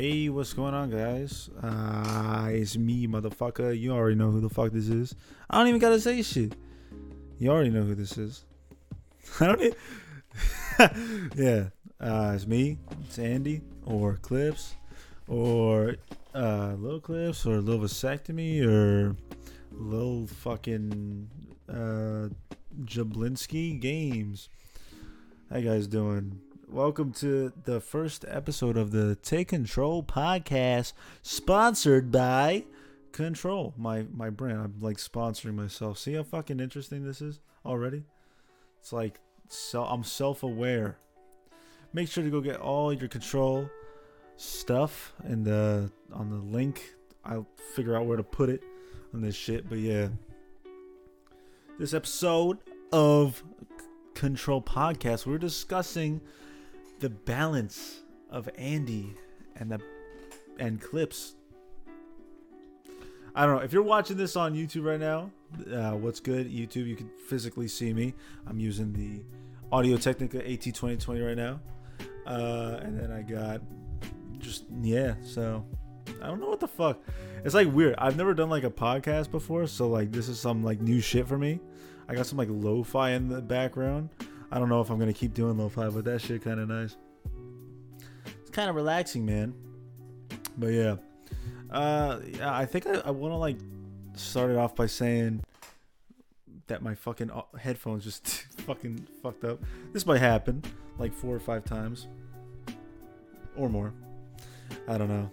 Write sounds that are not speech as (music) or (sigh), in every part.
Hey, what's going on, guys? Uh, it's me, motherfucker. You already know who the fuck this is. I don't even gotta say shit. You already know who this is. (laughs) I don't. Even... (laughs) yeah, uh, it's me. It's Andy or Clips or uh, Little Clips or Little Vasectomy or Little fucking uh, Jablinski Games. How you guys doing? Welcome to the first episode of the Take Control podcast, sponsored by Control, my my brand. I'm like sponsoring myself. See how fucking interesting this is already? It's like so I'm self-aware. Make sure to go get all your Control stuff in the on the link. I'll figure out where to put it on this shit. But yeah, this episode of Control Podcast, we're discussing the balance of Andy and the and clips. I don't know if you're watching this on YouTube right now. Uh, what's good, YouTube? You can physically see me. I'm using the Audio Technica AT 2020 right now, uh, and then I got just yeah. So I don't know what the fuck. It's like weird. I've never done like a podcast before, so like this is some like new shit for me. I got some like lo-fi in the background. I don't know if I'm gonna keep doing lo-fi, but that shit kind of nice. It's kind of relaxing, man. But yeah, uh, yeah. I think I, I want to like start it off by saying that my fucking uh, headphones just (laughs) fucking fucked up. This might happen like four or five times or more. I don't know,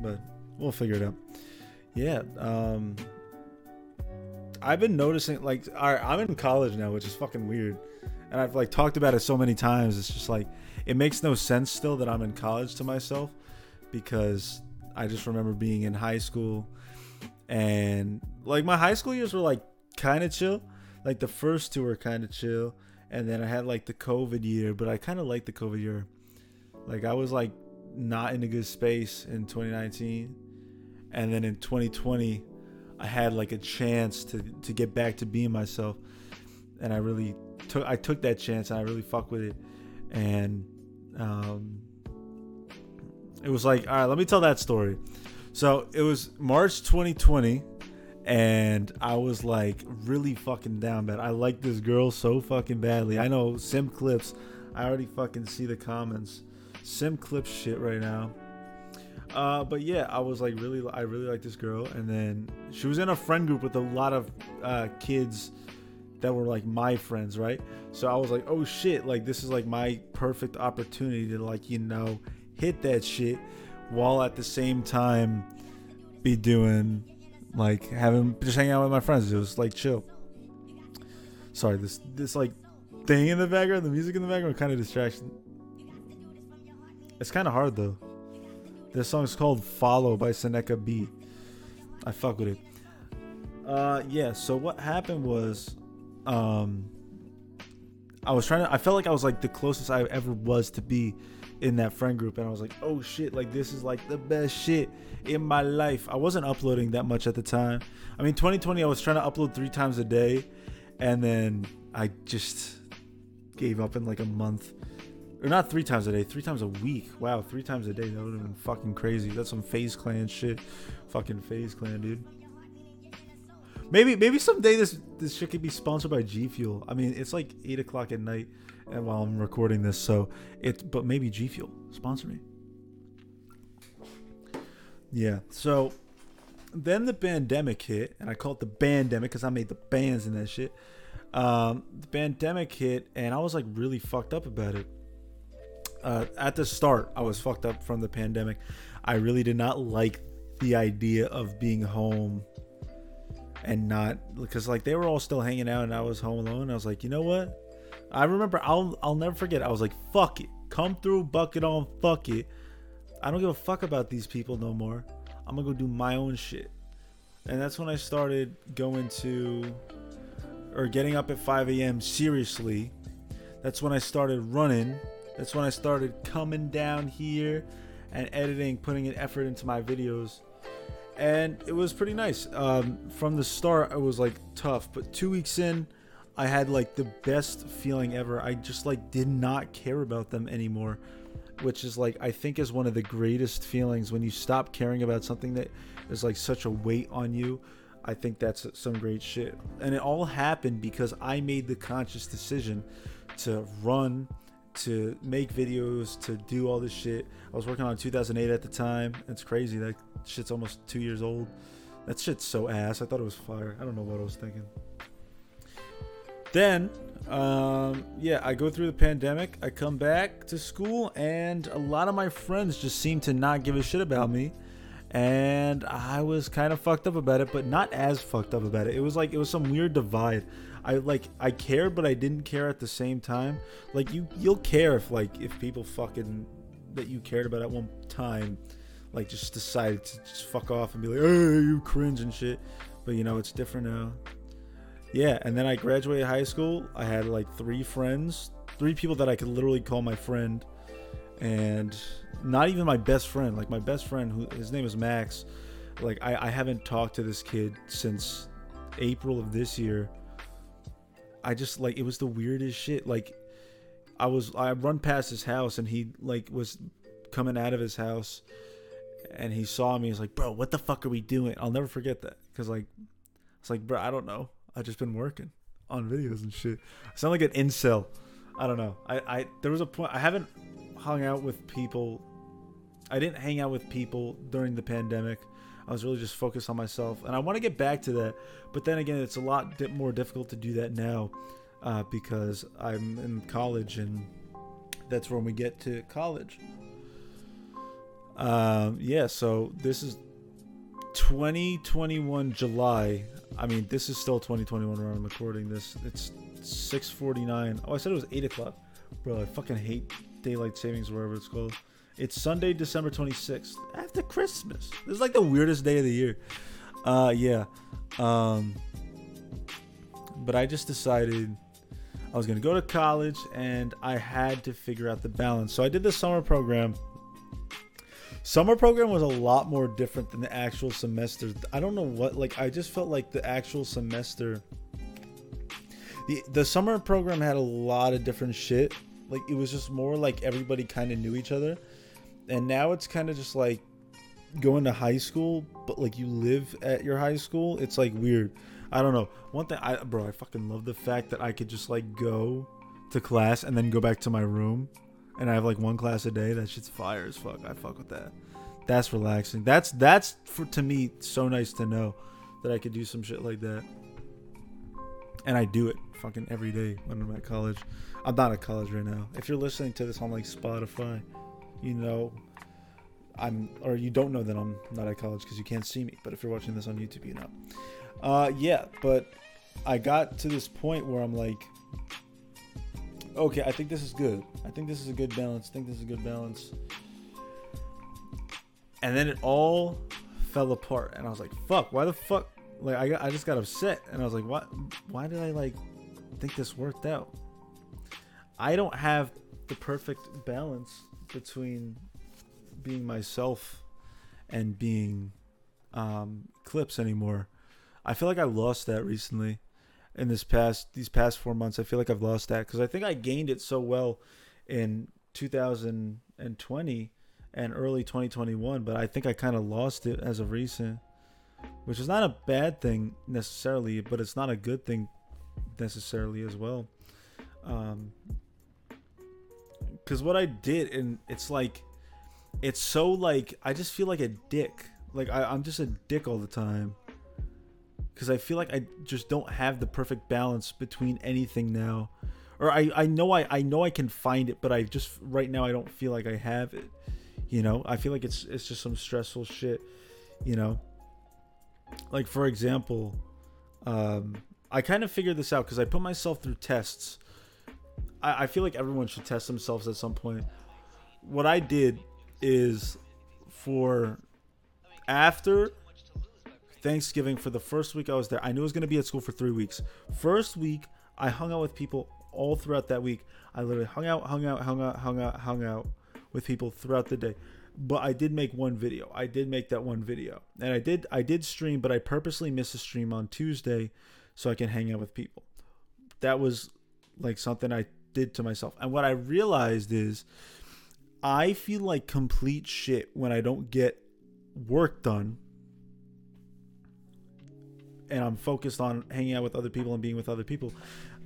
but we'll figure it out. Yeah. Um, I've been noticing like I'm in college now, which is fucking weird and I've like talked about it so many times. It's just like it makes no sense still that I'm in college to myself because I just remember being in high school and like my high school years were like kind of chill. Like the first two were kind of chill, and then I had like the COVID year, but I kind of liked the COVID year. Like I was like not in a good space in 2019, and then in 2020, I had like a chance to to get back to being myself, and I really took I took that chance and I really fuck with it, and um, it was like all right, let me tell that story. So it was March 2020, and I was like really fucking down bad. I like this girl so fucking badly. I know Sim Clips. I already fucking see the comments. Sim Clips shit right now. Uh, but yeah, I was like really, I really like this girl, and then she was in a friend group with a lot of uh, kids that were like my friends, right? So I was like, oh shit, like this is like my perfect opportunity to like, you know, hit that shit while at the same time be doing like having just hanging out with my friends. It was like chill. Sorry, this this like thing in the background, the music in the background kind of distraction. It's kind of hard though. This song is called Follow by Seneca B. I fuck with it. Uh yeah, so what happened was um I was trying to I felt like I was like the closest I ever was to be in that friend group and I was like, "Oh shit, like this is like the best shit in my life." I wasn't uploading that much at the time. I mean, 2020 I was trying to upload 3 times a day and then I just gave up in like a month. Or not 3 times a day, 3 times a week. Wow, 3 times a day. That would have been fucking crazy. That's some FaZe Clan shit. Fucking FaZe Clan, dude. Maybe maybe someday this this shit could be sponsored by G Fuel. I mean, it's like eight o'clock at night, and while I'm recording this, so it. But maybe G Fuel sponsor me. Yeah. So then the pandemic hit, and I call it the pandemic because I made the bands and that shit. Um, the pandemic hit, and I was like really fucked up about it. Uh, at the start, I was fucked up from the pandemic. I really did not like the idea of being home and not because like they were all still hanging out and I was home alone. I was like, you know what? I remember I'll I'll never forget. I was like, fuck it, come through, bucket on, fuck it. I don't give a fuck about these people no more. I'm gonna go do my own shit. And that's when I started going to or getting up at 5 a.m. seriously. That's when I started running. That's when I started coming down here and editing, putting an effort into my videos and it was pretty nice. Um, from the start, it was like tough, but two weeks in, I had like the best feeling ever. I just like did not care about them anymore, which is like I think is one of the greatest feelings when you stop caring about something that is like such a weight on you. I think that's some great shit. And it all happened because I made the conscious decision to run, to make videos, to do all this shit. I was working on 2008 at the time. It's crazy. That shit's almost two years old. That shit's so ass. I thought it was fire. I don't know what I was thinking. Then, um, yeah, I go through the pandemic. I come back to school, and a lot of my friends just seem to not give a shit about me. And I was kind of fucked up about it, but not as fucked up about it. It was like it was some weird divide. I like I cared, but I didn't care at the same time. Like you, you'll care if like if people fucking that you cared about at one time, like just decided to just fuck off and be like, "Hey, you cringe and shit." But you know, it's different now. Yeah, and then I graduated high school. I had like three friends, three people that I could literally call my friend, and not even my best friend. Like my best friend, who his name is Max. Like I, I haven't talked to this kid since April of this year. I just like it was the weirdest shit. Like I was I run past his house and he like was coming out of his house and he saw me. He's like, "Bro, what the fuck are we doing?" I'll never forget that because like it's like, bro, I don't know. I just been working on videos and shit. I sound like an incel. I don't know. I, I there was a point I haven't hung out with people. I didn't hang out with people during the pandemic. I was really just focused on myself, and I want to get back to that. But then again, it's a lot more difficult to do that now uh, because I'm in college, and that's when we get to college. Um, yeah, so this is 2021 July. I mean, this is still 2021 when I'm recording this. It's 6:49. Oh, I said it was 8 o'clock. Bro, I fucking hate daylight savings, whatever it's called. It's Sunday, December 26th, after Christmas. This is like the weirdest day of the year. Uh, yeah. Um, but I just decided I was gonna go to college, and I had to figure out the balance. So I did the summer program summer program was a lot more different than the actual semester i don't know what like i just felt like the actual semester the the summer program had a lot of different shit like it was just more like everybody kind of knew each other and now it's kind of just like going to high school but like you live at your high school it's like weird i don't know one thing i bro i fucking love the fact that i could just like go to class and then go back to my room and I have like one class a day, that shit's fire as fuck. I fuck with that. That's relaxing. That's that's for to me so nice to know that I could do some shit like that. And I do it fucking every day when I'm at college. I'm not at college right now. If you're listening to this on like Spotify, you know I'm or you don't know that I'm not at college because you can't see me. But if you're watching this on YouTube, you know. Uh yeah, but I got to this point where I'm like okay, I think this is good. I think this is a good balance. I think this is a good balance. And then it all fell apart, and I was like, "Fuck! Why the fuck?" Like I, got, I just got upset, and I was like, "What? Why did I like think this worked out?" I don't have the perfect balance between being myself and being um, clips anymore. I feel like I lost that recently in this past these past four months. I feel like I've lost that because I think I gained it so well in 2020 and early 2021, but I think I kind of lost it as of recent, which is not a bad thing necessarily, but it's not a good thing necessarily as well. Um, because what I did, and it's like, it's so like I just feel like a dick. Like I, I'm just a dick all the time because I feel like I just don't have the perfect balance between anything now. Or I, I know I, I know I can find it, but I just right now I don't feel like I have it. You know, I feel like it's it's just some stressful shit. You know, like for example, um, I kind of figured this out because I put myself through tests. I, I feel like everyone should test themselves at some point. What I did is for after Thanksgiving for the first week I was there. I knew I was going to be at school for three weeks. First week, I hung out with people all throughout that week. I literally hung out, hung out, hung out, hung out, hung out with people throughout the day. But I did make one video. I did make that one video, and I did I did stream, but I purposely missed a stream on Tuesday so I can hang out with people. That was like something I did to myself. And what I realized is I feel like complete shit when I don't get work done and I'm focused on hanging out with other people and being with other people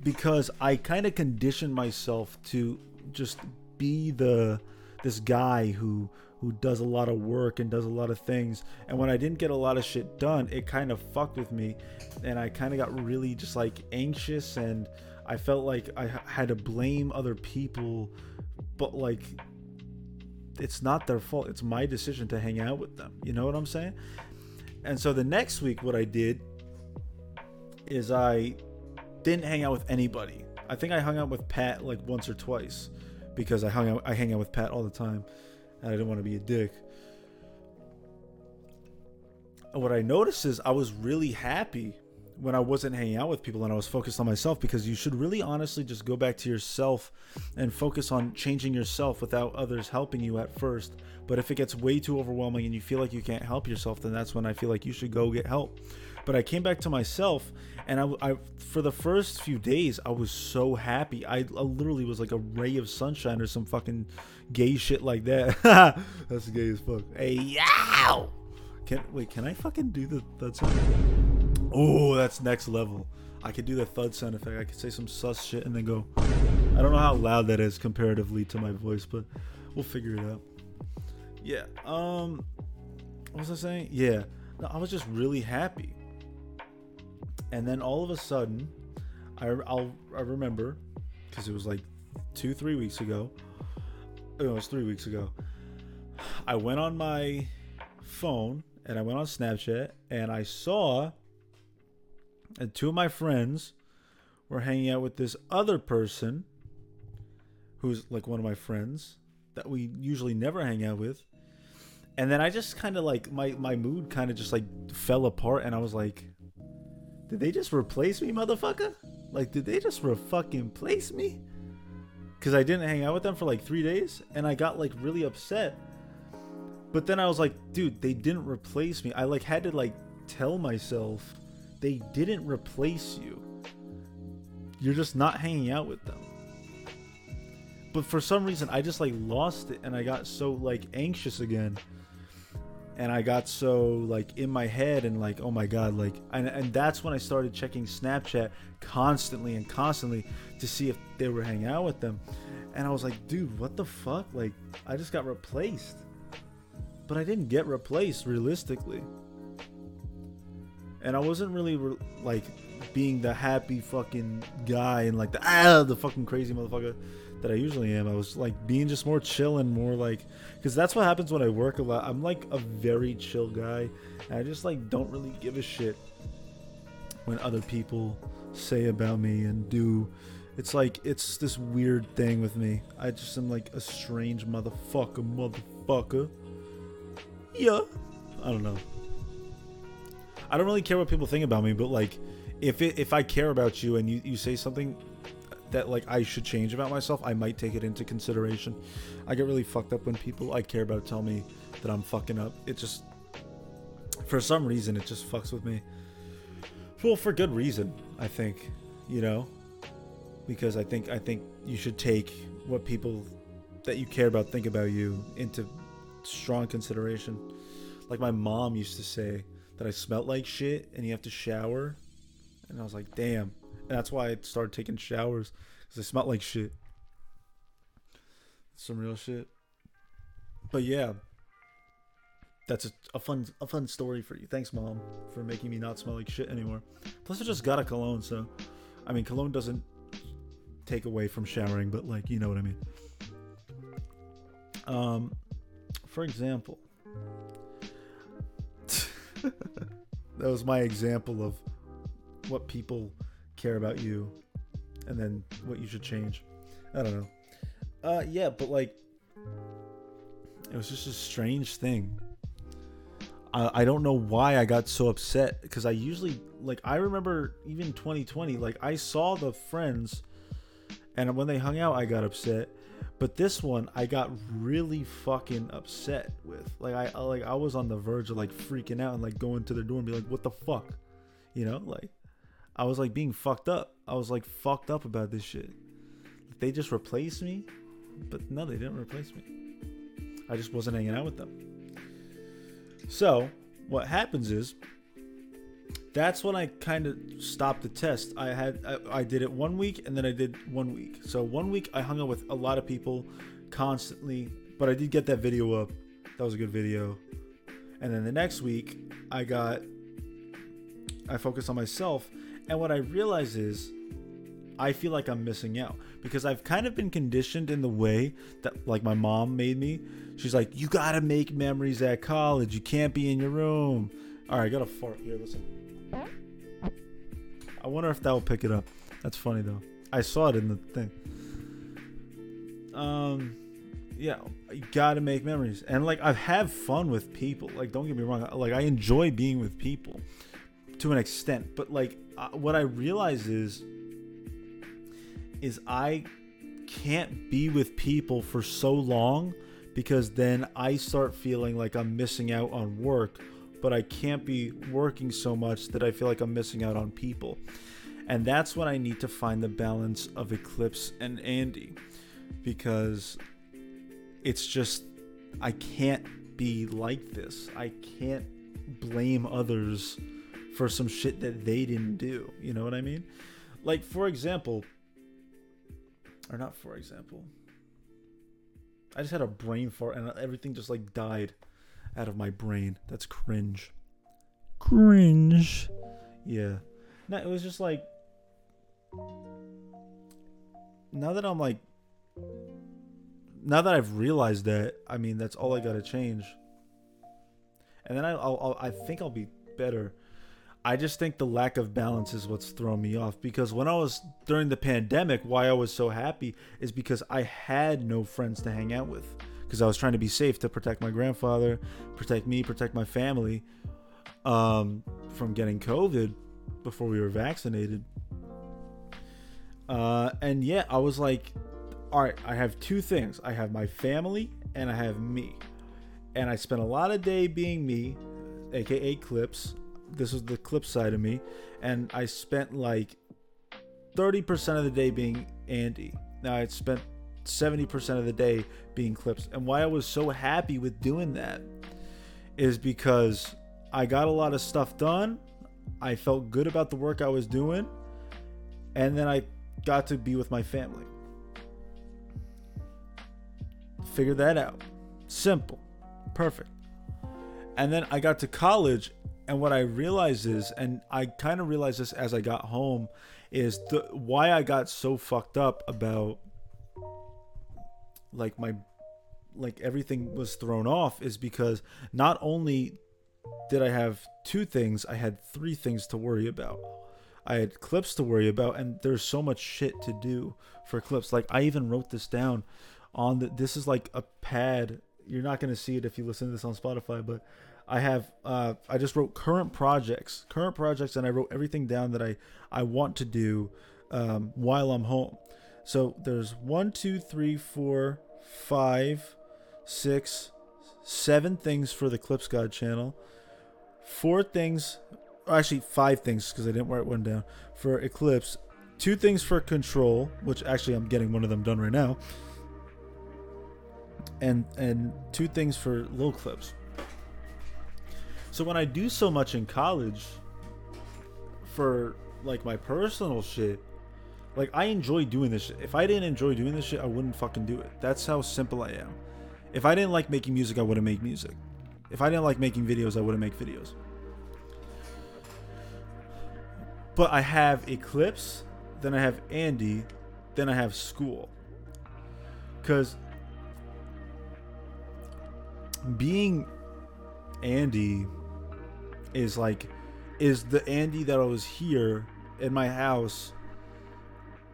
because I kind of conditioned myself to just be the this guy who who does a lot of work and does a lot of things. And when I didn't get a lot of shit done it kind of fucked with me. And I kind of got really just like anxious. And I felt like I had to blame other people. But like it's not their fault. It's my decision to hang out with them. You know what I'm saying? And so the next week what I did is I didn't hang out with anybody. I think I hung out with Pat like once or twice because I hung out I hang out with Pat all the time and I didn't want to be a dick. And what I noticed is I was really happy when I wasn't hanging out with people and I was focused on myself because you should really honestly just go back to yourself and focus on changing yourself without others helping you at first. But if it gets way too overwhelming and you feel like you can't help yourself, then that's when I feel like you should go get help. But I came back to myself, and I, I for the first few days I was so happy. I, literally was like a ray of sunshine or some fucking gay shit like that. (laughs) That's gay as fuck. Hey, yow! Can wait? Can I fucking do the thud sound? Oh, that's next level. I could do the thud sound effect. I could say some sus shit and then go. I don't know how loud that is comparatively to my voice, but we'll figure it out. Yeah. Um. What was I saying? Yeah. No, I was just really happy and then all of a sudden, I I'll, I remember because it was like two three weeks ago. It was three weeks ago. I went on my phone and I went on Snapchat and I saw and two of my friends were hanging out with this other person who's like one of my friends that we usually never hang out with. And then I just kind of like my my mood kind of just like fell apart and I was like did they just replace me, motherfucker? Like, did they just re- fucking place me? Because I didn't hang out with them for like three days and I got like really upset. But then I was like, dude, they didn't replace me. I like had to like tell myself they didn't replace you. You're just not hanging out with them. But for some reason, I just like lost it and I got so like anxious again and I got so like in my head and like oh my god like and, and that's when I started checking Snapchat constantly and constantly to see if they were hanging out with them. And I was like dude what the fuck? Like I just got replaced. But I didn't get replaced realistically. And I wasn't really re- like being the happy fucking guy and like the ah the fucking crazy motherfucker that I usually am. I was like being just more chill and more like, because that's what happens when I work a lot. I'm like a very chill guy, and I just like don't really give a shit when other people say about me and do. It's like it's this weird thing with me. I just am like a strange motherfucker, motherfucker. Yeah, I don't know. I don't really care what people think about me, but like, if it, if I care about you and you, you say something that like I should change about myself, I might take it into consideration. I get really fucked up when people I care about tell me that I'm fucking up. It just for some reason it just fucks with me. Well, for good reason, I think, you know, because I think I think you should take what people that you care about think about you into strong consideration. Like my mom used to say that I smelled like shit and you have to shower. And I was like, damn, and that's why I started taking showers because they smelled like shit. Some real shit. But yeah, that's a, a, fun a fun story for you. Thanks, mom, for making me not smell like shit anymore. Plus, I just got a cologne, so I mean, cologne doesn't take away from showering, but like you know what I mean. Um, for example, (laughs) that was my example of what people care about you and then what you should change. I don't know. Uh, yeah, but like, it was just a strange thing. I, I don't know why I got so upset because I usually like I remember even 2020 like I saw the friends and when they hung out I got upset but this one I got really fucking upset with like I like I was on the verge of like freaking out and like going to their door and be like what the fuck you know like I was like being fucked up. I was like fucked up about this shit. They just replaced me, but no, they didn't replace me. I just wasn't hanging out with them. So, what happens is that's when I kind of stopped the test. I had I, I, did it one week and then I did one week. So one week I hung out with a lot of people constantly, but I did get that video up. That was a good video. And then the next week I got I focused on myself and what I realize is I feel like I'm missing out because I've kind of been conditioned in the way that like my mom made me. She's like, "You got to make memories at college. You can't be in your room." All right, I got a fart here. Listen. I wonder if that will pick it up. That's funny though. I saw it in the thing. Um, yeah, you gotta make memories, and like I've had fun with people. Like, don't get me wrong. Like I enjoy being with people to an extent, but like what I realize is, is I can't be with people for so long because then I start feeling like I'm missing out on work but I can't be working so much that I feel like I'm missing out on people. And that's when I need to find the balance of Eclippz and Andy because it's just, I can't be like this. I can't blame others for some shit that they didn't do. You know what I mean? Like, for example, or not for example, I just had a brain fart and everything just like died out of my brain. That's cringe. Cringe. Yeah. No, it was just like now that I'm like now that I've realized that, I mean that's all I gotta change. And then I, I'll, I'll I think I'll be better. I just think the lack of balance is what's thrown me off because when I was during the pandemic, why I was so happy is because I had no friends to hang out with because I was trying to be safe to protect my grandfather, protect me, protect my family um, from getting COVID before we were vaccinated. Uh, and yeah, I was like, all right, I have two things I have my family and I have me. And I spent a lot of day being me, aka clips. This is the clip side of me. And I spent like 30% of the day being Andy. Now I spent 70% of the day being clips. And why I was so happy with doing that is because I got a lot of stuff done. I felt good about the work I was doing. And then I got to be with my family. Figure that out. Simple. Perfect. And then I got to college. And what I realized is, and I kind of realized this as I got home, is the why I got so fucked up about like my like everything was thrown off is because not only did I have two things, I had three things to worry about. I had clips to worry about, and there's so much shit to do for clips. Like I even wrote this down on the. This is like a pad. You're not gonna see it if you listen to this on Spotify, but I have. Uh, I just wrote current projects, current projects, and I wrote everything down that I I want to do um, while I'm home. So there's one, two, three, four, five, six, seven things for the Clips God channel, four things, or actually five things because I didn't write one down for Eclippz, two things for Control, which actually I'm getting one of them done right now, and and two things for Lil Clips. So when I do so much in college for like my personal shit, like I enjoy doing this shit. If I didn't enjoy doing this shit, I wouldn't fucking do it. That's how simple I am. If I didn't like making music, I wouldn't make music. If I didn't like making videos, I wouldn't make videos. But I have Eclippz, then I have Andy, then I have school. Cuz being Andy is like is the Andy that I was here in my house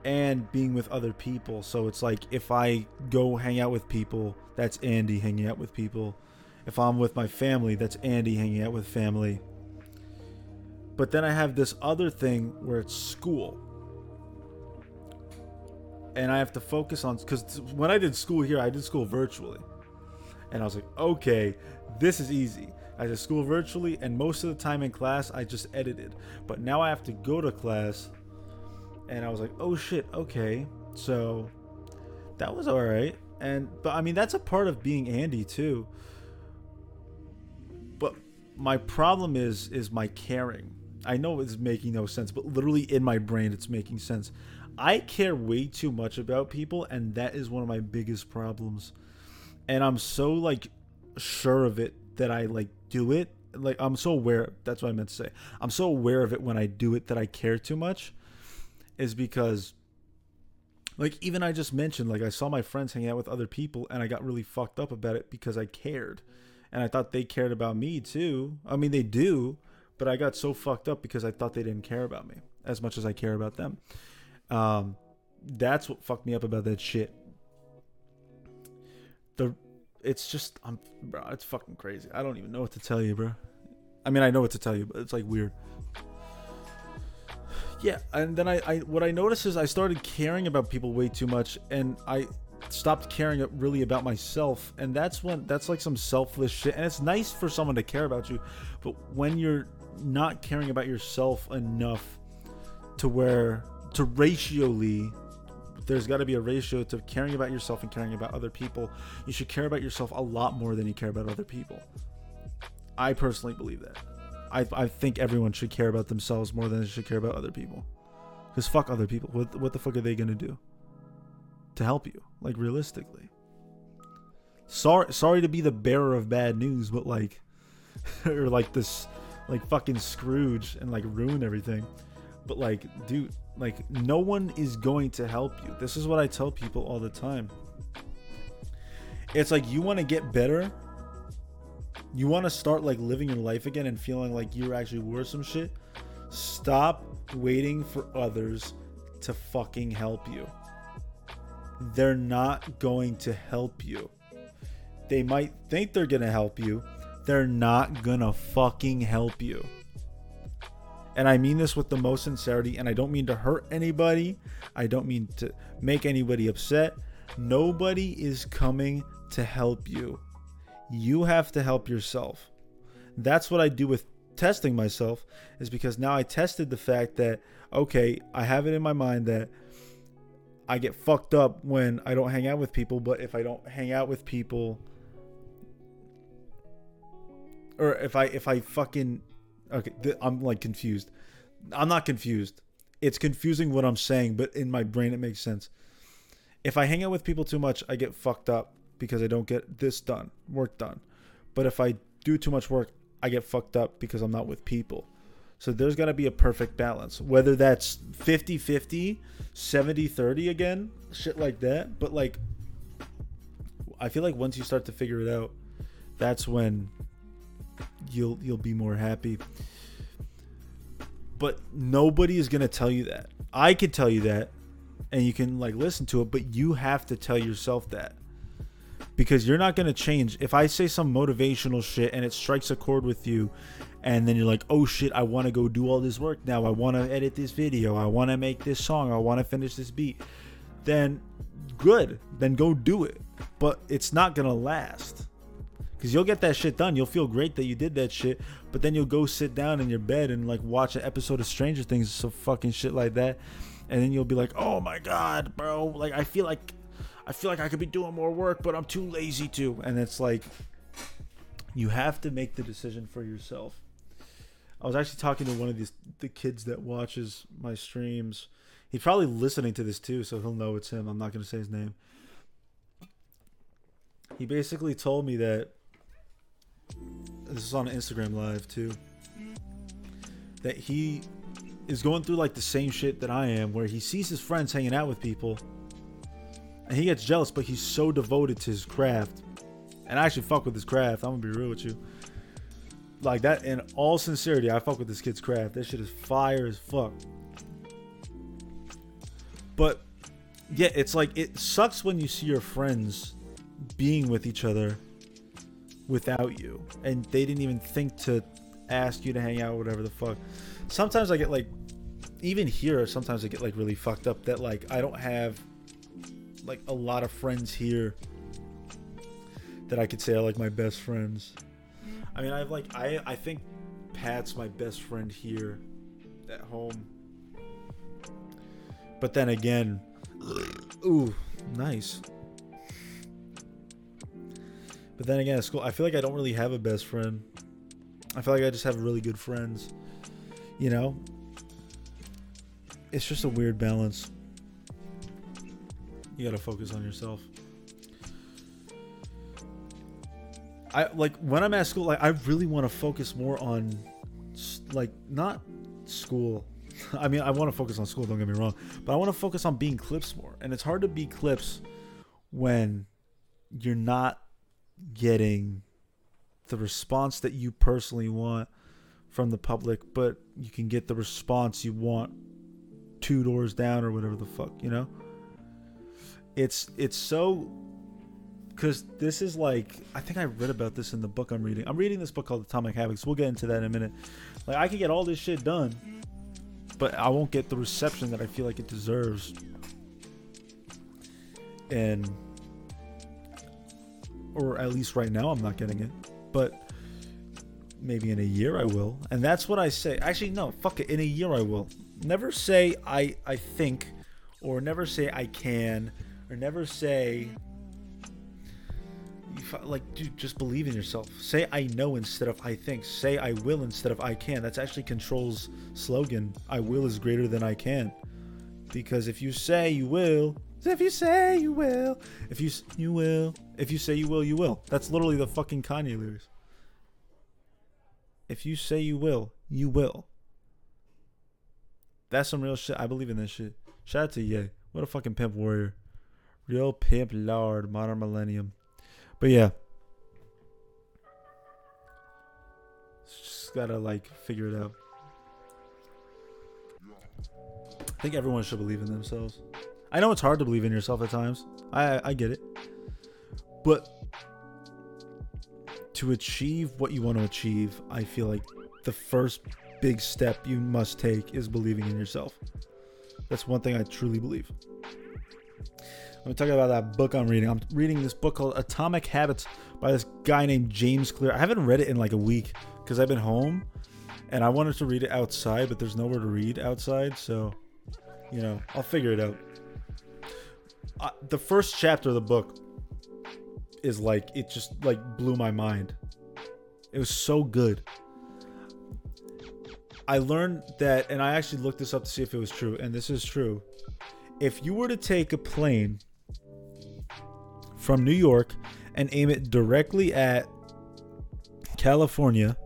and being with other people. So it's like if I go hang out with people, that's Andy hanging out with people. If I'm with my family, that's Andy hanging out with family. But then I have this other thing where it's school. And I have to focus on because when I did school here, I did school virtually. And I was like, okay, this is easy. I did school virtually, and most of the time in class, I just edited. But now I have to go to class and I was like, oh shit, okay. So that was all right. And but I mean that's a part of being Andy too. But my problem is is my caring. I know it's making no sense, but literally in my brain it's making sense. I care way too much about people and that is one of my biggest problems. And I'm so like sure of it that I like do it. Like I'm so aware that's what I meant to say. I'm so aware of it when I do it that I care too much is because like even I just mentioned like I saw my friends hanging out with other people and I got really fucked up about it because I cared. And I thought they cared about me too. I mean they do, but I got so fucked up because I thought they didn't care about me as much as I care about them. Um that's what fucked me up about that shit. The it's just I'm bro, it's fucking crazy. I don't even know what to tell you, bro. I mean, I know what to tell you, but it's like weird. Yeah, and then I, I what I noticed is I started caring about people way too much, and I stopped caring really about myself, and that's when that's like some selfless shit. And it's nice for someone to care about you, but when you're not caring about yourself enough to where to ratioly there's got to be a ratio to caring about yourself and caring about other people. You should care about yourself a lot more than you care about other people. I personally believe that. I, I think everyone should care about themselves more than they should care about other people. Because fuck other people. What, what the fuck are they going to do to help you? Like, realistically. Sorry, sorry to be the bearer of bad news, but like, (laughs) or like this, like fucking Scrooge and like ruin everything. But like, dude, like no one is going to help you. This is what I tell people all the time. It's like you want to get better. You want to start like living your life again and feeling like you're actually worth some shit. Stop waiting for others to fucking help you. They're not going to help you. They might think they're to help you. They're not to fucking help you and I mean this with the most sincerity, and I don't mean to hurt anybody. I don't mean to make anybody upset. Nobody is coming to help you. You have to help yourself. That's what I do with testing myself, is because now I tested the fact that, okay, I have it in my mind that I get fucked up when I don't hang out with people, but if I don't hang out with people, or if I if I fucking Okay, th- I'm like confused. I'm not confused. It's confusing what I'm saying, but in my brain it makes sense. If I hang out with people too much, I get fucked up because I don't get this done, work done. But if I do too much work, I get fucked up because I'm not with people. So there's got to be a perfect balance. Whether that's 50 50, 70 30 again, shit like that. But like, I feel like once you start to figure it out, that's when you'll you'll be more happy. But nobody is gonna tell you that. I could tell you that, and you can like listen to it, but you have to tell yourself that because you're not gonna change. If I say some motivational shit and it strikes a chord with you, and then you're like, oh shit, I want to go do all this work now. I want to edit this video. I want to make this song. I want to finish this beat. Then good. Then go do it. But it's not gonna last because you'll get that shit done. You'll feel great that you did that shit, but then you'll go sit down in your bed and like watch an episode of Stranger Things, or some fucking shit like that, and then you'll be like, "Oh my god, bro! Like I feel like, I feel like I could be doing more work, but I'm too lazy to." And it's like, you have to make the decision for yourself. I was actually talking to one of these the kids that watches my streams. He's probably listening to this too, so he'll know it's him. I'm not gonna say his name. He basically told me that this is on Instagram Live too. That he is going through like the same shit that I am, where he sees his friends hanging out with people, and he gets jealous, but he's so devoted to his craft. And I actually fuck with his craft. I'm gonna be real with you. Like that, in all sincerity, I fuck with this kid's craft. That shit is fire as fuck. But yeah, it's like it sucks when you see your friends being with each other without you, and they didn't even think to ask you to hang out, whatever the fuck. Sometimes I get like, even here, sometimes I get like really fucked up that like I don't have like a lot of friends here that I could say are like my best friends. I mean, I have like I I think Pat's my best friend here at home. But then again, ooh, nice. But then again, at school, I feel like I don't really have a best friend. I feel like I just have really good friends. You know? It's just a weird balance. You gotta focus on yourself. I like when I'm at school, like I really want to focus more on, like not school. (laughs) I mean, I want to focus on school. Don't get me wrong, but I want to focus on being clips more. And it's hard to be clips when you're not getting the response that you personally want from the public, but you can get the response you want two doors down or whatever the fuck, you know? It's it's so because this is like I think I read about this in the book I'm reading. I'm reading this book called Atomic Habits. We'll get into that in a minute. Like I can get all this shit done, but I won't get the reception that I feel like it deserves. And or at least right now I'm not getting it. But maybe in a year I will. And that's what I say. Actually no, fuck it. In a year I will. Never say I I think or never say I can or never say like dude just believe in yourself say i know instead of i think say i will instead of i can that's actually control's slogan i will is greater than i can because if you say you will if you say you will if you you will if you say you will you will. That's literally the fucking kanye lyrics. If you say you will you will. That's some real shit. I believe in that shit. Shout out to ye. What a fucking pimp warrior. Real pimp lord modern millennium. But yeah. Just gotta like figure it out. I think everyone should believe in themselves. I know it's hard to believe in yourself at times. I I get it. But to achieve what you want to achieve, I feel like the first big step you must take is believing in yourself. That's one thing I truly believe. I'm talking about that book I'm reading. I'm reading this book called Atomic Habits by this guy named James Clear. I haven't read it in like a week because I've been home and I wanted to read it outside, but there's nowhere to read outside. So, you know, I'll figure it out. The first chapter of the book is like, it just like blew my mind. It was so good. I learned that, and I actually looked this up to see if it was true, and this is true. If you were to take a plane from New York and aim it directly at California,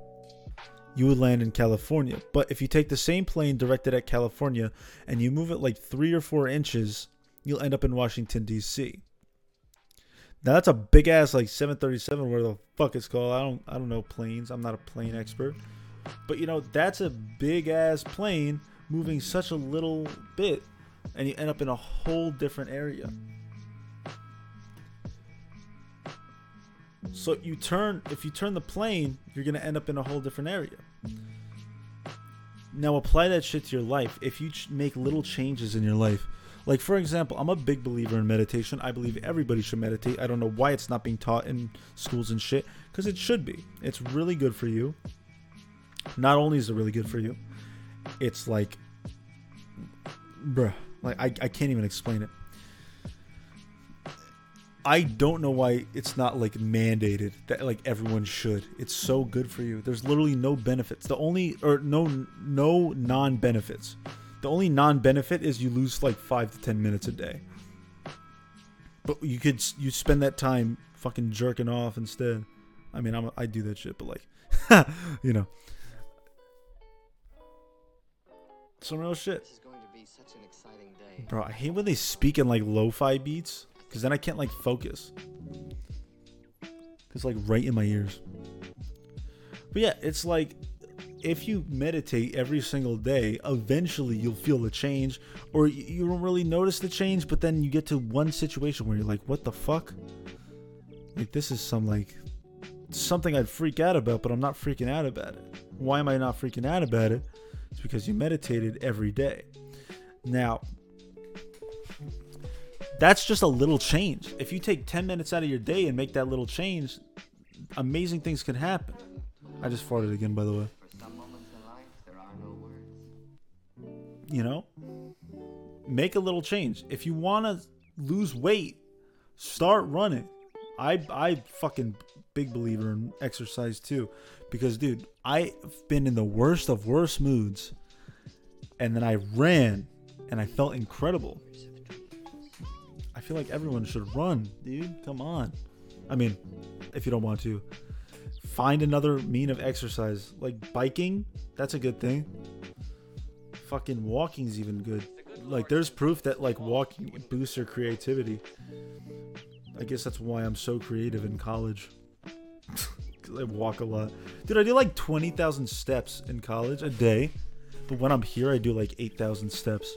you would land in California. But if you take the same plane directed at California and you move it like three or four inches, you'll end up in Washington, D.C. Now that's a big ass like 737, where the fuck it's called. I don't I don't know planes. I'm not a plane expert. But you know, that's a big ass plane moving such a little bit and you end up in a whole different area. So you turn if you turn the plane, you're gonna end up in a whole different area. Now apply that shit to your life. If you ch- make little changes in your life, like for example, I'm a big believer in meditation. I believe everybody should meditate. I don't know why it's not being taught in schools and shit, because it should be. It's really good for you. Not only is it really good for you, it's like, bruh, like I, I can't even explain it. I don't know why it's not like mandated that like everyone should. It's so good for you. There's literally no benefits. The only or no no non benefits. The only non benefit is you lose like five to ten minutes a day. But you could you spend that time fucking jerking off instead. I mean, I'm I do that shit, but like, (laughs) you know, some real shit. This is going to be such an exciting day. Bro, I hate when they speak in like lo-fi beats, cause then I can't like focus. It's like right in my ears. But yeah, it's like if you meditate every single day, eventually you'll feel the change, or you don't really notice the change, but then you get to one situation where you're like, "What the fuck?" Like this is some like something I'd freak out about, but I'm not freaking out about it. Why am I not freaking out about it? It's because you meditated every day. Now, that's just a little change. If you take 10 minutes out of your day and make that little change, amazing things can happen. I just farted again, by the way. You know? Make a little change. If you want to lose weight, start running. I I fucking big believer in exercise too, because dude, I've been in the worst of worst moods, and then I ran, and I felt incredible. I feel like everyone should run, dude. Come on. I mean, if you don't want to, find another mean of exercise, like biking. That's a good thing. Fucking walking's even good. Like, there's proof that like walking boosts your creativity. I guess that's why I'm so creative in college. (laughs) Cause I walk a lot. Dude, I do like 20,000 steps in college a day. But when I'm here, I do like 8,000 steps.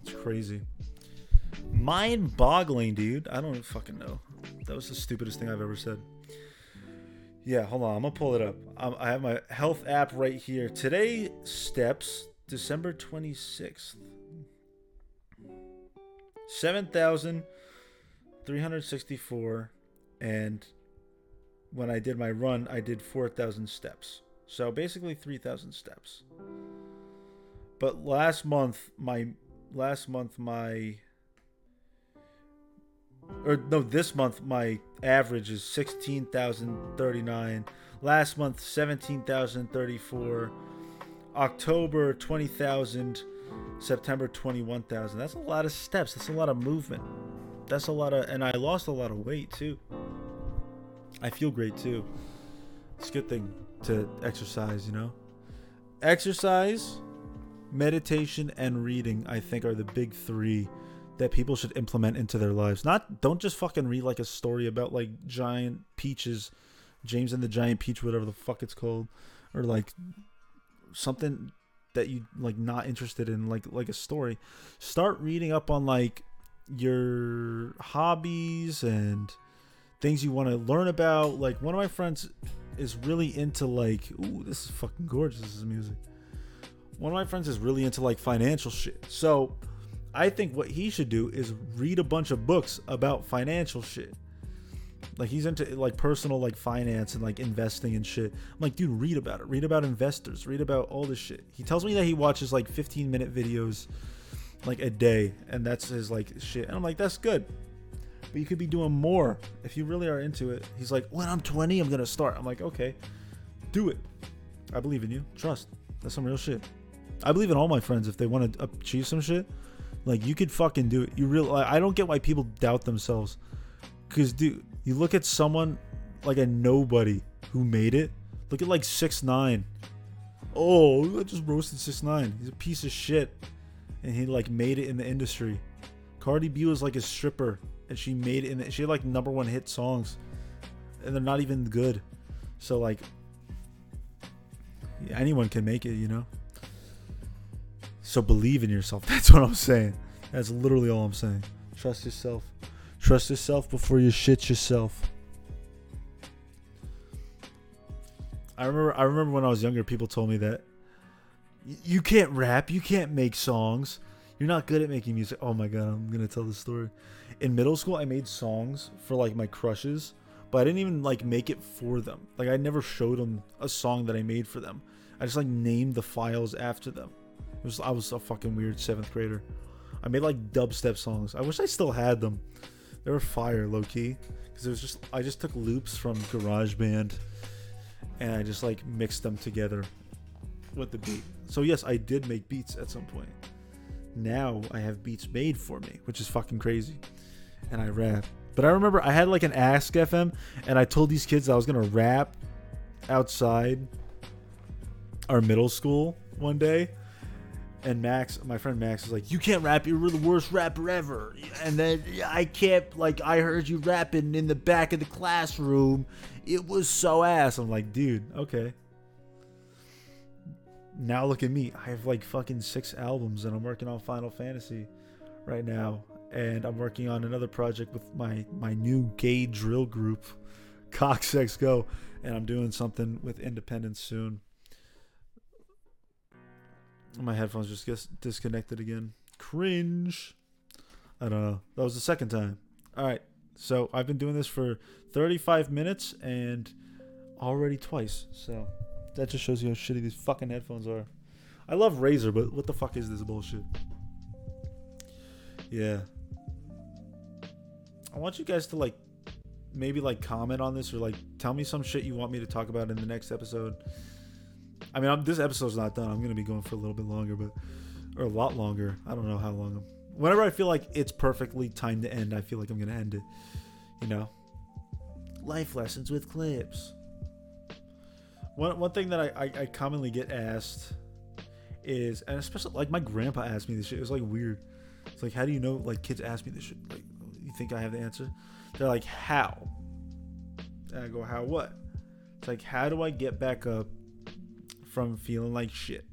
It's crazy. Mind boggling, dude. I don't fucking know. That was the stupidest thing I've ever said. Yeah, hold on. I'm to pull it up. Um, I have my health app right here. Today, steps, December 26th. 7,364. And when I did my run, I did 4,000 steps. So basically 3,000 steps. But last month, my last month my or no, this month my average is 16,039. Last month 17,034. October 20,000. September 21,000. That's a lot of steps. That's a lot of movement. That's a lot of and I lost a lot of weight too. I feel great too. It's a good thing to exercise, you know? Exercise, meditation, and reading, I think, are the big three that people should implement into their lives. Not don't just fucking read like a story about like giant peaches, James and the Giant Peach, whatever the fuck it's called, or like something that you like not interested in, like like a story. Start reading up on like your hobbies and things you want to learn about. Like one of my friends is really into like, ooh, this is fucking gorgeous. This is music. One of my friends is really into like financial shit. So I think what he should do is read a bunch of books about financial shit. Like he's into like personal like finance and like investing and shit. I'm like, dude, read about it. Read about investors. Read about all this shit. He tells me that he watches like 15 minute videos like a day and that's his like shit. And I'm like, that's good. But you could be doing more if you really are into it. He's like, when I'm 20, I'm gonna start. I'm like, okay, do it. I believe in you. Trust. That's some real shit. I believe in all my friends if they want to achieve some shit. Like you could fucking do it. You real like, I don't get why people doubt themselves. Cause dude, you look at someone like a nobody who made it. Look at like six nine. Oh, I just roasted six nine. He's a piece of shit, and he like made it in the industry. Cardi B was like a stripper, and she made it. In the, she had like number one hit songs, and they're not even good. So like, anyone can make it, you know. So believe in yourself. (laughs) That's what I'm saying. That's literally all I'm saying. Trust yourself. Trust yourself before you shit yourself. I remember I remember when I was younger people told me that you can't rap, you can't make songs. You're not good at making music. Oh my god, I'm going to tell this story. In middle school, I made songs for like my crushes, but I didn't even like make it for them. Like I never showed them a song that I made for them. I just like named the files after them. It was I was a fucking weird seventh grader. I made like dubstep songs. I wish I still had them. They were fire, low key, because it was just I just took loops from GarageBand, and I just like mixed them together with the beat. So yes, I did make beats at some point. Now I have beats made for me, which is fucking crazy, and I rap. But I remember I had like an Ask FM, and I told these kids I was gonna rap outside our middle school one day and Max, my friend Max, was like, "You can't rap. You're the worst rapper ever." And then I can't. Like, I heard you rapping in the back of the classroom. It was so ass. I'm like, dude, okay. Now look at me. I have like fucking six albums, and I'm working on Final Fantasy right now, and I'm working on another project with my my new gay drill group, Cocksex Go, and I'm doing something with Independence soon. My headphones just get disconnected again. Cringe. I don't know. That was the second time. All right. So I've been doing this for 35 minutes and already twice. So that just shows you how shitty these fucking headphones are. I love Razer, but what the fuck is this bullshit? Yeah. I want you guys to like maybe like comment on this or like tell me some shit you want me to talk about in the next episode. I mean, I'm, this episode's not done. I'm gonna be going for a little bit longer, but or a lot longer. I don't know how long. Whenever I feel like it's perfectly timed to end, I feel like I'm gonna end it. You know, life lessons with clips. One one thing that I, I, I commonly get asked is, and especially like my grandpa asked me this shit. It was like weird. It's like, how do you know? Like kids ask me this shit. Like, you think I have the answer? They're like, how? And I go, how what? It's like, how do I get back up from feeling like shit?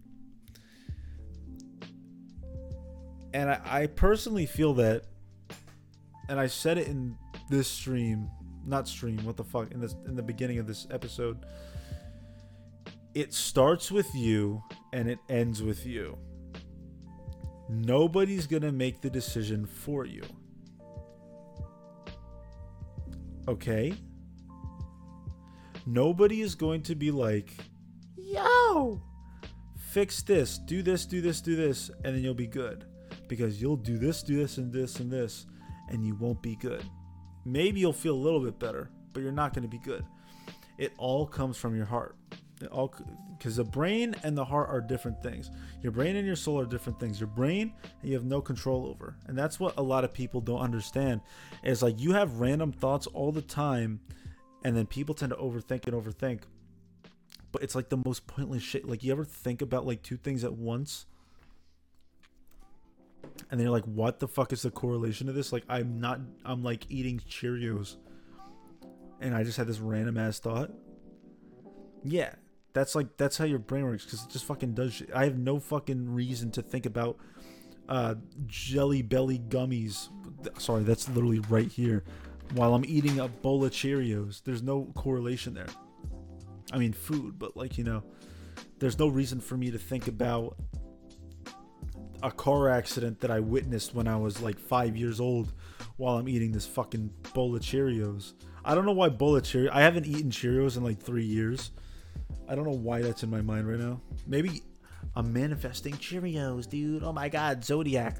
And I, I personally feel that, and I said it in this stream, not stream, what the fuck, in this in the beginning of this episode. It starts with you and it ends with you. Nobody's gonna make the decision for you. Okay? Nobody is going to be like, yo, fix this, do this, do this, do this, and then you'll be good. Because you'll do this, do this, and this, and this, and you won't be good. Maybe you'll feel a little bit better, but you're not going to be good. It all comes from your heart. It all because the brain and the heart are different things. Your brain and your soul are different things. Your brain you have no control over, and that's what a lot of people don't understand. Is like you have random thoughts all the time, and then people tend to overthink and overthink. But it's like the most pointless shit. Like you ever think about like two things at once? And then you're like, what the fuck is the correlation of this? Like I'm not I'm like eating Cheerios. And I just had this random ass thought. Yeah, that's like that's how your brain works because it just fucking does shit. I have no fucking reason to think about uh, jelly belly gummies. Sorry, that's literally right here. While I'm eating a bowl of Cheerios, there's no correlation there. I mean, food, but like you know, there's no reason for me to think about a car accident that I witnessed when I was like five years old while I'm eating this fucking bowl of Cheerios. I don't know why bowl of Cheerios. I haven't eaten Cheerios in like three years. I don't know why that's in my mind right now. Maybe I'm manifesting Cheerios, dude. Oh my god, Zodiac.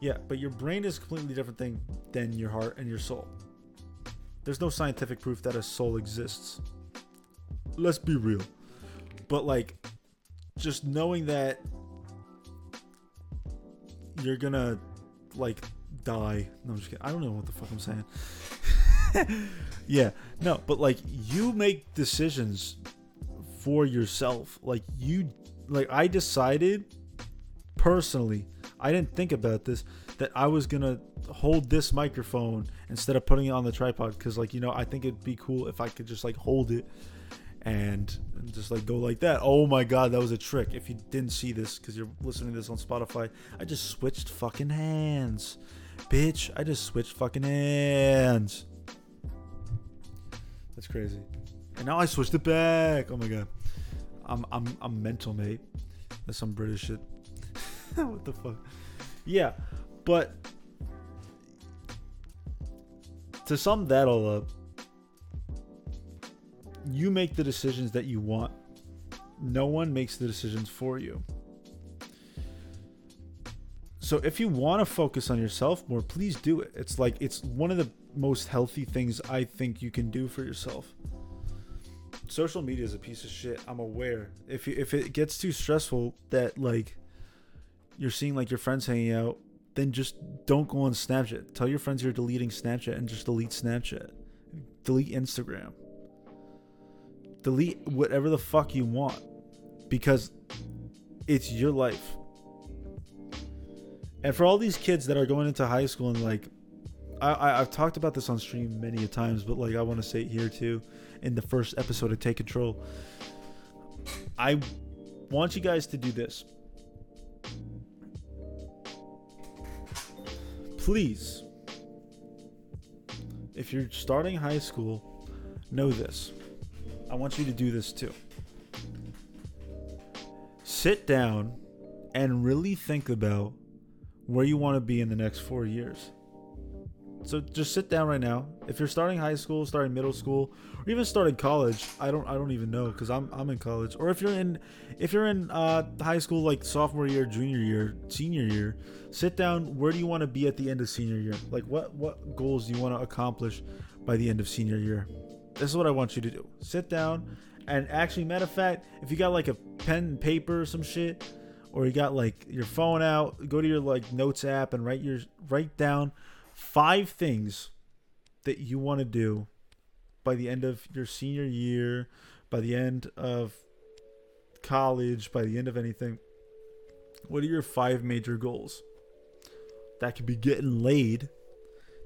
Yeah, but your brain is a completely different thing than your heart and your soul. There's no scientific proof that a soul exists. Let's be real. But like just knowing that you're gonna like die. No, I'm just kidding. I don't know what the fuck I'm saying. (laughs) yeah, no, but like you make decisions for yourself. Like you like I decided personally, I didn't think about this that I was to hold this microphone instead of putting it on the tripod cuz like, you know, I think it'd be cool if I could just like hold it and just like go like that. Oh my god, that was a trick. If you didn't see this cuz you're listening to this on Spotify, I just switched fucking hands. Bitch, I just switched fucking hands. That's crazy. And now I switched it back. Oh my god. I'm I'm I'm mental, mate. That's some British shit. (laughs) what the fuck? Yeah, but to sum that all up, you make the decisions that you want. No one makes the decisions for you. So if you want to focus on yourself more, please do it. It's like it's one of the most healthy things I think you can do for yourself social media is a piece of shit. I'm aware. If you, if it gets too stressful that like you're seeing like your friends hanging out, then just don't go on Snapchat. Tell your friends you're deleting Snapchat and just delete Snapchat. Delete Instagram. Delete whatever the fuck you want because it's your life. And for all these kids that are going into high school and like I, I, have talked about this on stream many a times, but like I want to say it here too in the first episode of Take Control. I want you guys to do this. Please, if you're starting high school, know this. I want you to do this too. Sit down and really think about where you want to be in the next four years. So just sit down right now. If you're starting high school, starting middle school, or even starting college, I don't I don't even know because I'm I'm in college. Or if you're in if you're in uh, high school like sophomore year, junior year, senior year, sit down. Where do you want to be at the end of senior year? Like what what goals do you want to accomplish by the end of senior year. This is what I want you to do. Sit down and actually, matter of fact, if you got like a pen and paper or some shit, or you got like your phone out, go to your like notes app and write your write down five things that you want to do by the end of your senior year, by the end of college, by the end of anything. What are your five major goals? That could be getting laid.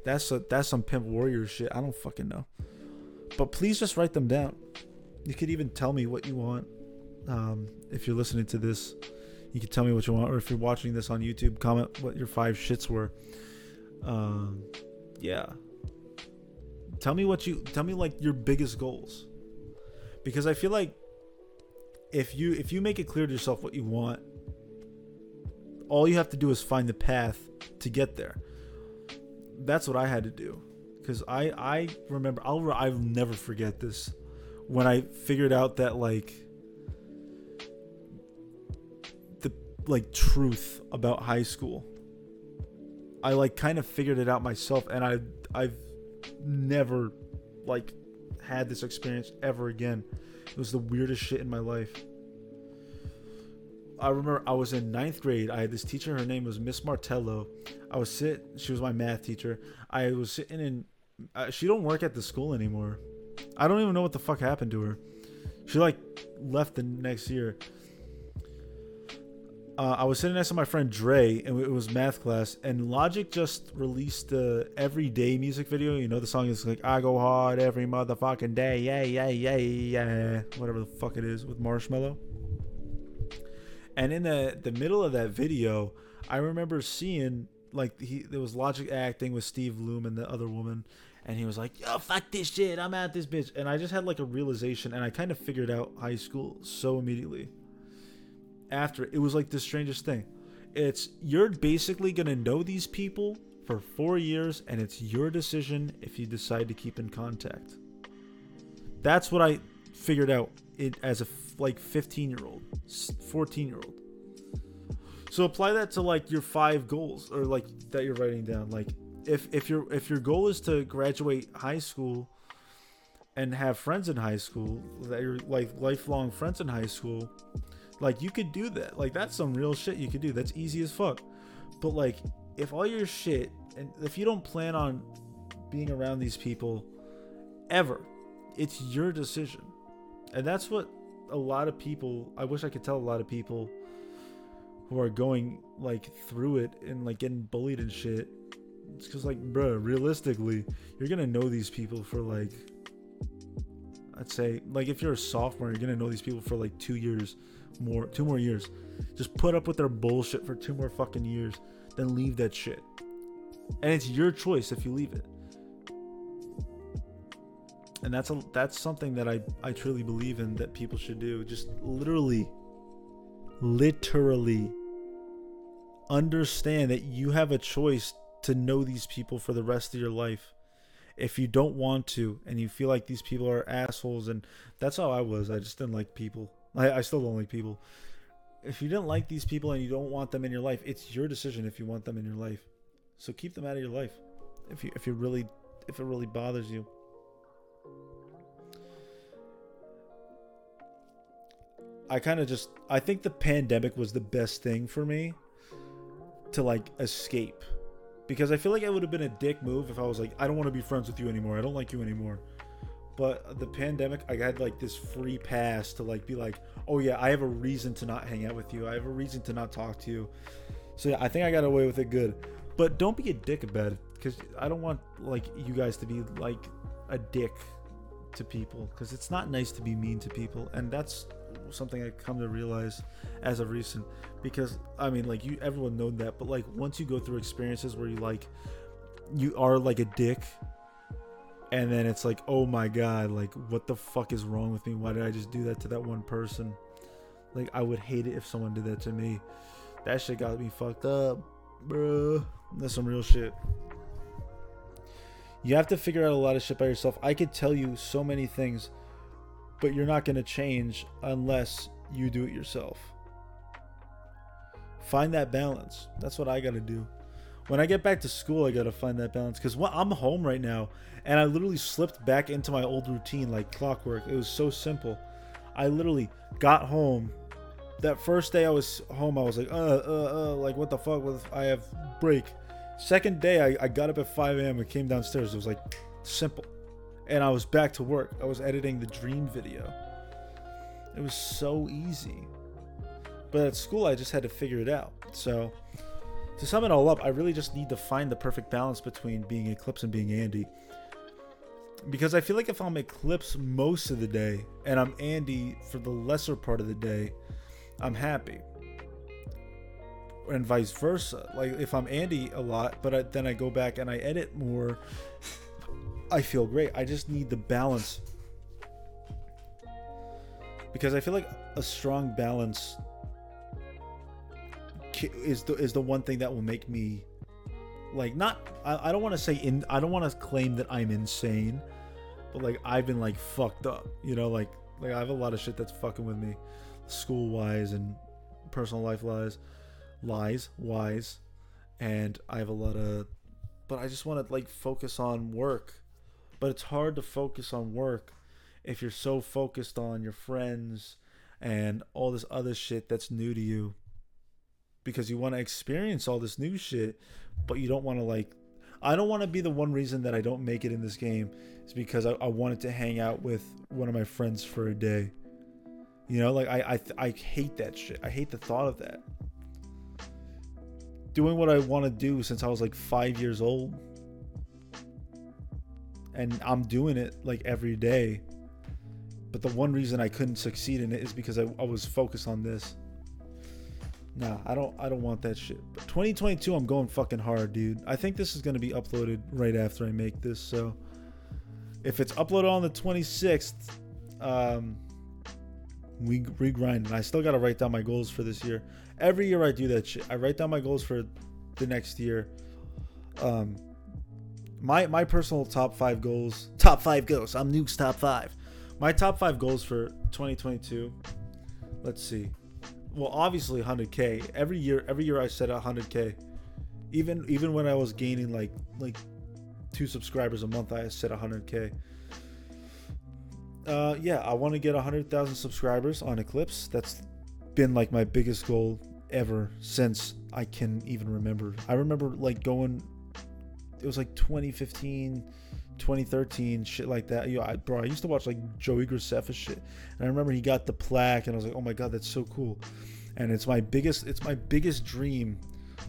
That's a, that's some pimp warrior shit. I don't fucking know. But please just write them down. You could even tell me what you want. Um, if you're listening to this, you can tell me what you want. Or if you're watching this on YouTube, comment what your five shits were. Um, yeah. Tell me what you tell me like your biggest goals. Because I feel like if you if you make it clear to yourself what you want, all you have to do is find the path to get there. That's what I had to do. Cuz I I remember I'll I'll never forget this when I figured out that like the like truth about high school. I like kind of figured it out myself and I I've never like had this experience ever again. It was the weirdest shit in my life. I remember I was in ninth grade. I had this teacher. Her name was Miss Martello. I was sit. She was my math teacher. I was sitting in. Uh, she don't work at the school anymore. I don't even know what the fuck happened to her. She like left the next year. Uh, I was sitting next to my friend Dre, and it was math class. And Logic just released the everyday music video. You know, the song is like "I go hard every motherfucking day, yeah, yeah, yeah, yeah," whatever the fuck it is with Marshmello. And in the the middle of that video, I remember seeing like he there was Logic acting with Steve Loom and the other woman, and he was like, "Yo, fuck this shit, I'm at this bitch," and I just had like a realization, and I kind of figured out high school so immediately. After it was like the strangest thing. It's you're basically gonna know these people for four years, and it's your decision if you decide to keep in contact. That's what I figured out it as a like 15 year old, 14 year old. So apply that to like your five goals or like that you're writing down. Like if if your if your goal is to graduate high school and have friends in high school that you're like lifelong friends in high school, like you could do that. Like that's some real shit you could do. That's easy as fuck. But like if all your shit and if you don't plan on being around these people ever, it's your decision. And that's what a lot of people I wish I could tell a lot of people who are going like through it and like getting bullied and shit. Because like, bruh, realistically, you're gonna know these people for like, I'd say, like if you're a sophomore, you're gonna know these people for like two years, more, two more years. Just put up with their bullshit for two more fucking years, then leave that shit. And it's your choice if you leave it. And that's a that's something that I I truly believe in that people should do. Just literally literally understand that you have a choice to know these people for the rest of your life. If you don't want to and you feel like these people are assholes, and that's how I was, I just didn't like people. I, I still don't like people. If you didn't like these people and you don't want them in your life, it's your decision if you want them in your life. So keep them out of your life. If you if you really if it really bothers you. I kind of just I think the pandemic was the best thing for me to like escape because I feel like it would have been a dick move if I was like I don't want to be friends with you anymore. I don't like you anymore. But the pandemic, I had like this free pass to like be like, oh yeah, I have a reason to not hang out with you. I have a reason to not talk to you. So yeah, I think I got away with it good. But don't be a dick about it because I don't want like you guys to be like a dick to people because it's not nice to be mean to people, and that's something I come to realize as of recent. Because I mean, like you, everyone known that, but like once you go through experiences where you like, you are like a dick, and then it's like, oh my god, like what the fuck is wrong with me? Why did I just do that to that one person? Like I would hate it if someone did that to me. That shit got me fucked up, bro. That's some real shit. You have to figure out a lot of shit by yourself. I could tell you so many things but you're not going to change unless you do it yourself. Find that balance. That's what I got to do. when I get back to school, I gotta find that balance because I'm home right now, and I literally slipped back into my old routine like clockwork. It was so simple. I literally got home. That first day I was home, I was like, uh, uh, uh, like what the fuck? With I have break. Second day, I, I got up at 5 a.m. and came downstairs. It was like simple, and I was back to work. I was editing the dream video. It was so easy. But at school, I just had to figure it out. So to sum it all up, I really just need to find the perfect balance between being Eclippz and being Andy. Because I feel like if I'm Eclippz most of the day and I'm Andy for the lesser part of the day, I'm happy. And vice versa. Like if I'm Andy a lot, but I, then I go back and I edit more, I feel great. I just need the balance. Because I feel like a strong balance is the is the one thing that will make me like not I, I don't want to say in I don't want to claim that I'm insane, but like I've been like fucked up, you know, like like I have a lot of shit that's fucking with me, school wise and personal life lies, lies wise, and I have a lot of, but I just want to like focus on work, but it's hard to focus on work if you're so focused on your friends and all this other shit that's new to you because you want to experience all this new shit, but you don't want to like. I don't want to be the one reason that I don't make it in this game is because I, I wanted to hang out with one of my friends for a day. You know, like I I I hate that shit. I hate the thought of that. Doing what I want to do since I was like five years old, and I'm doing it like every day. But the one reason I couldn't succeed in it is because I, I was focused on this. Nah, I don't I don't want that shit. But 2022 I'm going fucking hard, dude. I think this is to be uploaded right after I make this, so if it's uploaded on the 26th, um we regrind and I still got to write down my goals for this year. Every year I do that shit. I write down my goals for the next year. Um my my personal top 5 goals, top 5 goals. I'm Nuke's top 5. My top 5 goals for 2022. Let's see well obviously 100k every year every year i set 100k even even when i was gaining like like two subscribers a month i set 100k uh yeah i want to get 100000 subscribers on Eclippz. That's been like my biggest goal ever since i can even remember. I remember like going it was like 2015 2013 shit like that. Yo I, bro i used to watch like joey graceffa shit and i remember he got the plaque and i was like oh my god that's so cool. And it's my biggest it's my biggest dream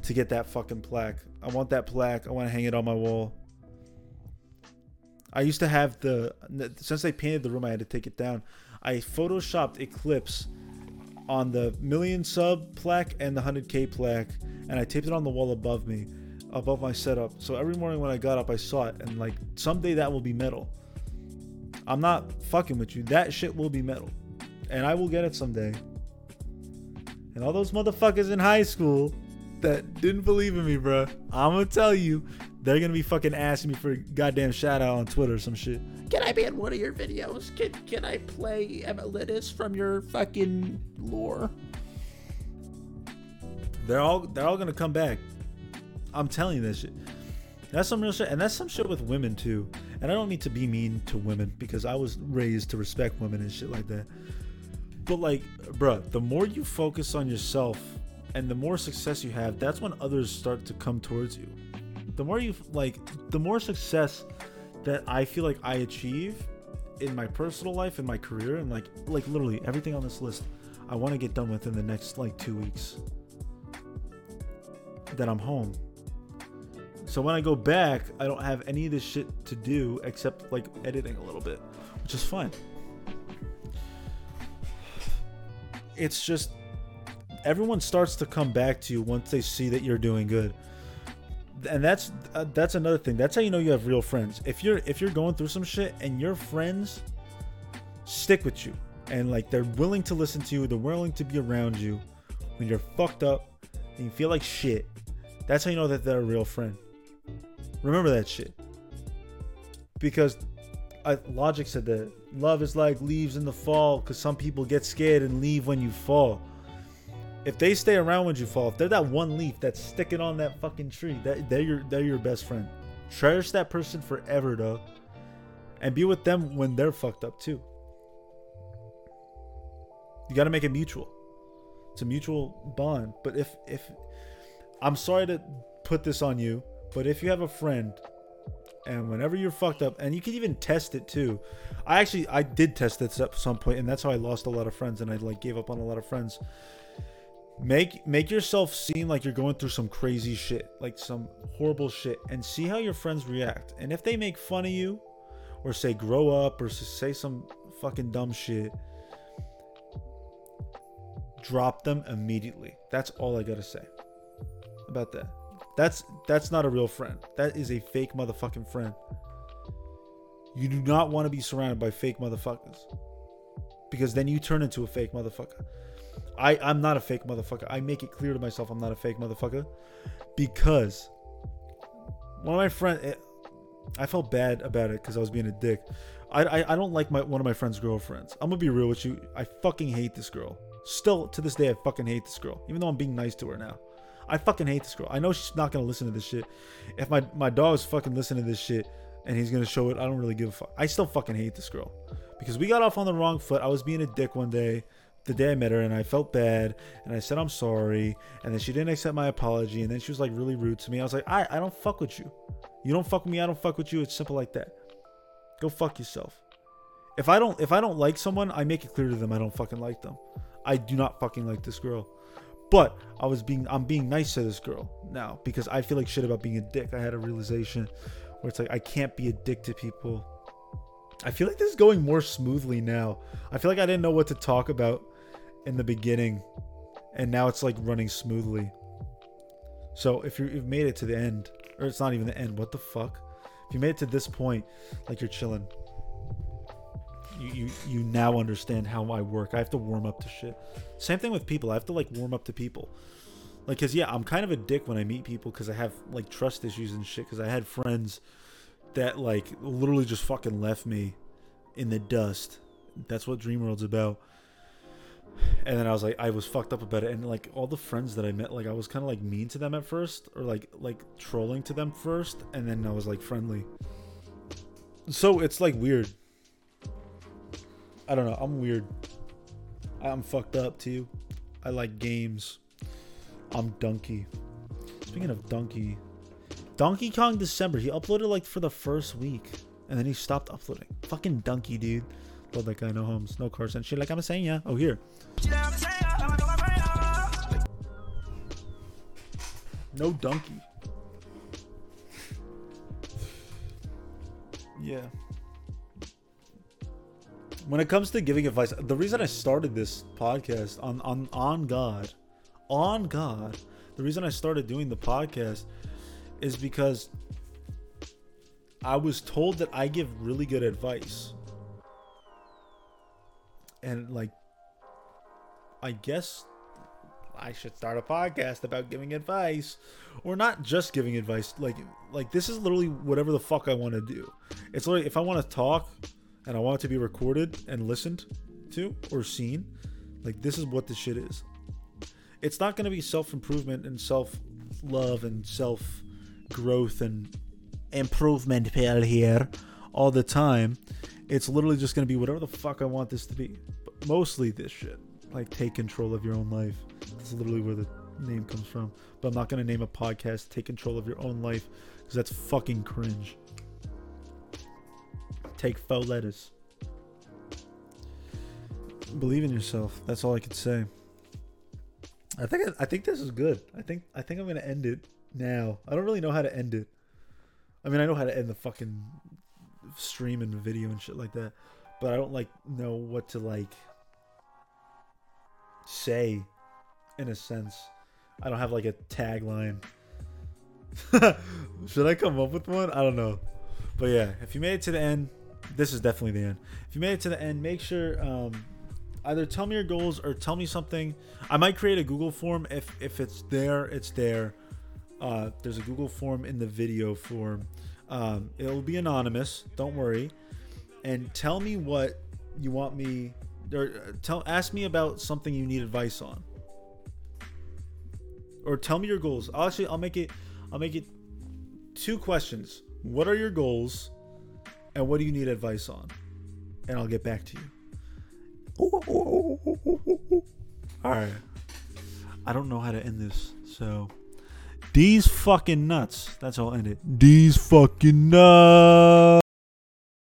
to get that fucking plaque. I want that plaque. I want to hang it on my wall i used to have the since they painted the room i had to take it down i photoshopped Eclippz on the million sub plaque and the 100k plaque and i taped it on the wall above me above my setup. So every morning when I got up, I saw it, and like someday that will be metal. I'm not fucking with you. That shit will be metal, and I will get it someday. And all those motherfuckers in high school that didn't believe in me, bro, I'm gonna tell you, they're gonna be fucking asking me for a goddamn shout out on Twitter or some shit. Can I be in one of your videos? Can can I play Emilitus from your fucking lore? They're all they're all gonna come back. I'm telling you this shit. That's some real shit, and that's some shit with women too. And I don't need to be mean to women because I was raised to respect women and shit like that. But like, bruh, the more you focus on yourself and the more success you have, that's when others start to come towards you. The more you like, the more success that I feel like I achieve in my personal life and my career and like like literally everything on this list, I want to get done within the next like two weeks. that I'm home so when I go back, I don't have any of this shit to do except like editing a little bit, which is fine. It's just everyone starts to come back to you once they see that you're doing good. And that's uh, that's another thing. That's how you know you have real friends. If you're if you're going through some shit and your friends stick with you and like they're willing to listen to you, they're willing to be around you when you're fucked up and you feel like shit. That's how you know that they're a real friend. Remember that shit. Because I, Logic said that love is like leaves in the fall because some people get scared and leave when you fall. If they stay around when you fall, if they're that one leaf that's sticking on that fucking tree, that they're your they're your best friend. Cherish that person forever, though, and be with them when they're fucked up too. You got to make it mutual. It's a mutual bond. But if if I'm sorry to put this on you, but if you have a friend and whenever you're fucked up and you can even test it too. I actually I did test this at some point and that's how I lost a lot of friends and I like gave up on a lot of friends. Make make yourself seem like you're going through some crazy shit, like some horrible shit and see how your friends react. And if they make fun of you or say grow up or say some fucking dumb shit, drop them immediately. That's all I gotta say about that. That's that's not a real friend. That is a fake motherfucking friend. You do not want to be surrounded by fake motherfuckers. Because then you turn into a fake motherfucker. I, I'm not a fake motherfucker. I make it clear to myself I'm not a fake motherfucker. Because one of my friends eh, I felt bad about it because I was being a dick. I, I, I don't like my one of my friend's girlfriends. I'm gonna be real with you. I fucking hate this girl. Still to this day, I fucking hate this girl. Even though I'm being nice to her now. I fucking hate this girl. I know she's not gonna listen to this shit. If my my dog's fucking listening to this shit and he's gonna show it, I don't really give a fuck. I still fucking hate this girl because we got off on the wrong foot. I was being a dick one day, the day I met her, and I felt bad, and I said I'm sorry, and then she didn't accept my apology, and then she was like really rude to me. I was like, I I don't fuck with you. You don't fuck with me. I don't fuck with you. It's simple like that. Go fuck yourself. If I don't if I don't like someone, I make it clear to them I don't fucking like them. I do not fucking like this girl. But I was being I'm being nice to this girl now because I feel like shit about being a dick. I had a realization where it's like I can't be a dick to people. I feel like this is going more smoothly now. I feel like I didn't know what to talk about in the beginning and now it's like running smoothly. So if you've made it to the end, or it's not even the end, what the fuck? If you made it to this point, like you're chilling, you, you you now understand how I work. I have to warm up to shit. Same thing with people. I have to like warm up to people. Like, cause yeah, I'm kind of a dick when I meet people because I have like trust issues and shit. Cause I had friends that like literally just fucking left me in the dust. That's what Dreamworld's about. And then I was like, I was fucked up about it, and like all the friends that I met, like I was kind of like mean to them at first, or like like trolling to them first, and then I was like friendly. So it's like weird. I don't know. I'm weird. I'm fucked up too. I like games. I'm Donkey. Speaking of Donkey, Donkey Kong December. He uploaded like for the first week, and then he stopped uploading. Fucking Donkey, dude. Love that guy. No homes, no cars, and shit. Like I'm saying, yeah. Oh here. No donkey. yeah when it comes to giving advice, the reason I started this podcast on on on God, on God, the reason I started doing the podcast is because I was told that I give really good advice. And like I guess I should start a podcast about giving advice or not just giving advice like like this is literally whatever the fuck I want to do. It's like if I want to talk and I want it to be recorded and listened to or seen, like this is what this shit is. It's not going to be self improvement and self love and self growth and improvement pill here all the time. It's literally just going to be whatever the fuck I want this to be. But mostly this shit. Like take control of your own life. That's literally where the name comes from. But I'm not going to name a podcast Take Control of Your Own Life because that's fucking cringe take faux lettuce. Believe in yourself. That's all I could say. I think I think this is good. I think I think I'm gonna end it now. I don't really know how to end it. I mean, I know how to end the fucking stream and video and shit like that, but I don't like know what to like say. In a sense, I don't have like a tagline. (laughs) Should I come up with one? I don't know. But yeah, if you made it to the end, this is definitely the end. If you made it to the end, make sure um, either tell me your goals or tell me something. I might create a Google form if if it's there, it's there. Uh, there's a Google form in the video form. Um, it'll be anonymous. Don't worry. And tell me what you want me or uh, tell ask me about something you need advice on. or tell me your goals. I'll actually I'll make it I'll make it two questions. What are your goals and what do you need advice on? And I'll get back to you. All right. I don't know how to end this. So these fucking nuts. That's all. End it. These fucking nuts.